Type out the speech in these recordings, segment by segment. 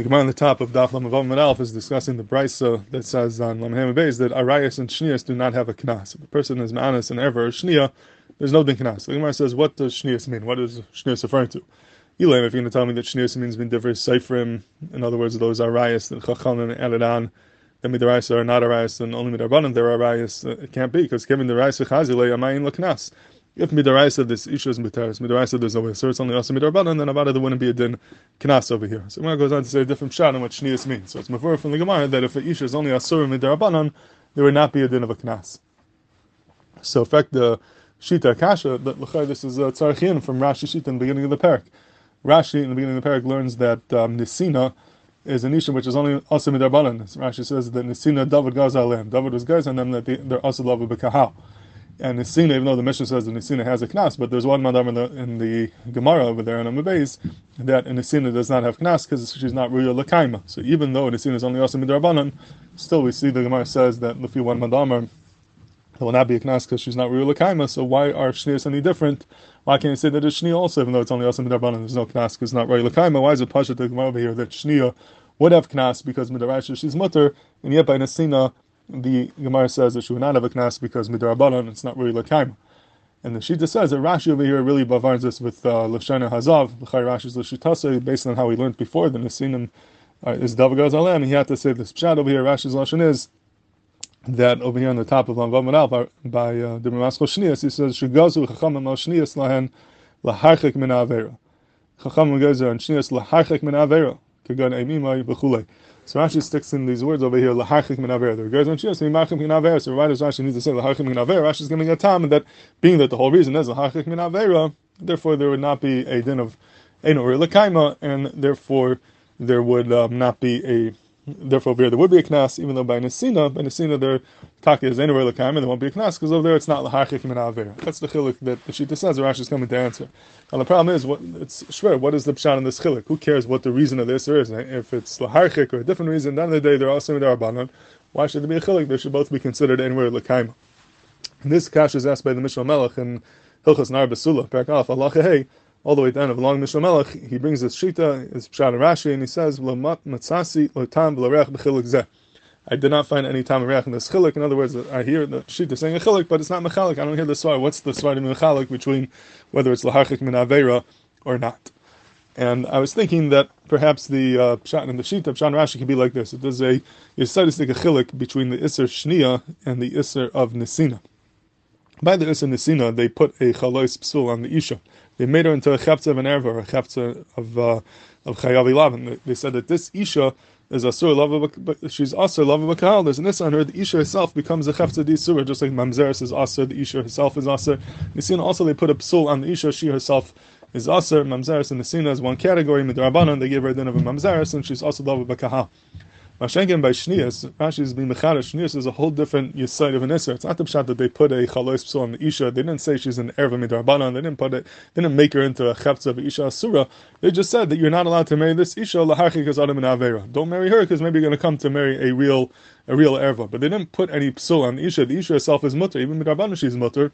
The Gemara on the top of Daf Lamavam Alf is discussing the brisa that says on Lamhem Beis that Arayas and Shnias do not have a knas. If the person is Ma'anis and ever or Shnia, there's no din knas. The Gemara says, what does Shnias mean? What is Shnias referring to? Elam, if you're going to tell me that Shnias means bin different Seifrim, in other words, those Arayas that Chacham and Eladan, then Midarayas are not Arayas, and only Midarbanan they're Arayas, uh, it can't be, because given the Rayas Chazile, Amayin Laknas. If midaraisa this isha is mitaris, midaraisa there's no way. so it's only also midarbanan, then about there wouldn't be a din knas over here. So Gemara goes on to say a different shot on what shnius means. So it's mavur from the Gemara that if an isha is only asur midarabanan, there would not be a din of a knas. So in fact the shita kasha that this is a tzarchian from Rashi shita in the beginning of the parak. Rashi in the beginning of the parak learns that um, nisina is an isha which is only also midarbanan. Rashi says that nisina David gazalem. David was gaz and then that they're also love bekahal and Nisina, even though the mission says that Nisina has a knas, but there's one madam in the, in the Gemara over there in Amabeis that Nisina does not have knas because she's not Ruya Lakaima. So even though Nisina is only also Midrabanan, still we see the Gemara says that Lufi one madamar there will not be a knas because she's not Ruya Lakaima. So why are Shnias any different? Why can't you say that it's Shnia also, even though it's only also Midrabanan, there's no knas because not Ruya Lakaima? Why is it Pasha to the Gemara over here that Shnia would have knas because Midrash she's mutter, and yet by Nisina the Gemara says that she would not have a knas because midrabanan it's not really lakaima. And the Shita says that Rashi over here really bavarns this with uh, Lashana Hazav, L'chai Rashi's Lashitase, based on how we learned before, the Nesinim uh, is Davagaz Alem, he had to say this Pshat over here, Rashi's Lashon is, that over here on the top of Lamvam Al, by, uh, the Ramasko Shnias, he says, Shigazu Chacham Mal Shnias Lahen Laharchik Min Avera. Chacham Gazer and Shnias Laharchik Min Avera. Kagan Emimai Bechulei. So Rashi sticks in these words over here, lahachik min aver. The guys don't say machik min. So why does Rashi need to say lahachik min? Rashi is giving a time and that being that the whole reason is lahachik min therefore there would not be a din of eno or lekaima, and therefore there would um, not be a therefore over here there would be a knas, even though by Nesina, by Nesina there taki is anywhere lakam, and there won't be a knas because over there it's not lahachik min aver. That's the chilik that the Shita says. Rashi is coming to answer. And the problem is, what it's shver. What is the pshat in this chilik? Who cares what the reason of this is? If it's lahachik or a different reason, at the end of the day they're also in the Why should there be a chilik? They should both be considered anywhere lakam. This kash is asked by the Mishnah Melech in Hilchas Nar Basula, Parak off. Allah Hey all the way down of long Mishnah Melech, he brings this shita, his pshat Rashi, and he says, matzasi lotam b'chilik I did not find any tam in this chilik. In other words, I hear the shita saying a chilik, but it's not mechalik. I don't hear the svar. What's the svar mechalik between whether it's lahachik min avera or not? And I was thinking that perhaps the uh, pshat and the shita pshat Rashi could be like this. It does a to take a chilik between the iser shnia and the iser of nisina. By the iser nisina, they put a chalois psul on the isha they made her into a cheptza of an erva, a cheptza of uh, of chayav. They said that this isha is asur lava, but she's asur lava bakal. There's an issa on her. The isha herself becomes a cheptza di surah, just like mamzeres is asur. The isha herself is asur. Nisin also they put a psul on the isha. She herself is asur. Mamzeres and Nisina is one category. Midrabanan they gave her a din of a mamzeres, and she's also lava bakal. Mashenkin by Shnias, Rashi is being Mechadish. Is a whole different side of an Isser. It's not the pshat that they put a Chalois Psul on the Isha. They didn't say she's an Erva Midarbanan. They didn't put it, they didn't make her into a Cheptza of Isha Asura. They just said that you're not allowed to marry this Isha, Lahachik is Adam and Avera. Don't marry her because maybe you're going to come to marry a real, a real Erva. But they didn't put any Psul on the Isha. The Isha herself is Mutter. Even Midarbanan she's Mutter.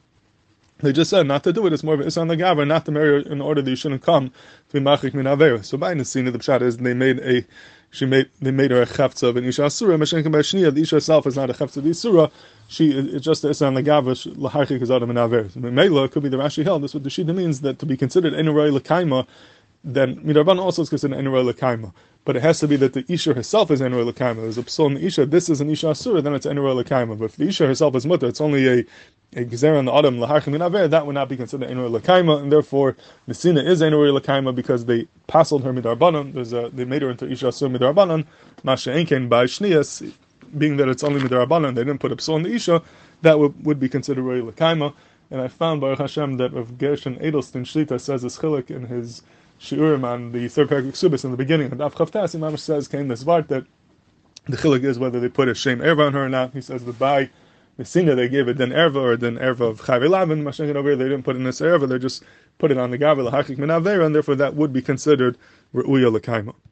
They just said not to do it. It's more of on the Gavra, not to marry in order that you shouldn't come to be Machik Min Avera. So by the scene of the pshat is they made a she made they made her a chefza of an isha asura. Mashenkin by shnia, the isha herself is not a chefza of isura. She it's just the the gavash laharchik is adam and aver. Mela could be the Rashi held. This what the shida means that to be considered enuray lekaima, then midarban also is considered enuray lekaima. But it has to be that the Isha herself is Enur Lakaima. There's a psul in the Isha, this is an Isha Asura, then it's Enur Lakaima. But if the Isha herself is Mutter, it's only a, a Gezer on the Adam, Laharchim Aver, that would not be considered Enur Lakaima, and therefore the Sina is Enur Lakaima because they passled her Midarbanan, there's a, they made her into Isha Asura Midarbanan, Masha Enken by Shnias, being that it's only Midarbanan, they didn't put a psul in the Isha, that would, would be considered Roy Lakaima. And I found Baruch Hashem that Rav Gershon Edelstein Shlita says this chilik in his shiurim on the third paragraph subis in the beginning. And Daf Chavtas, Imam says, came this vart that the chilik is whether they put a shame erva on her or not. He says that by the singa they gave it then erva or then erva of chayv lavin. Mashenkin over they didn't put in this erva, they just put it on the gavel, hachik min and therefore that would be considered re'uya lekaima.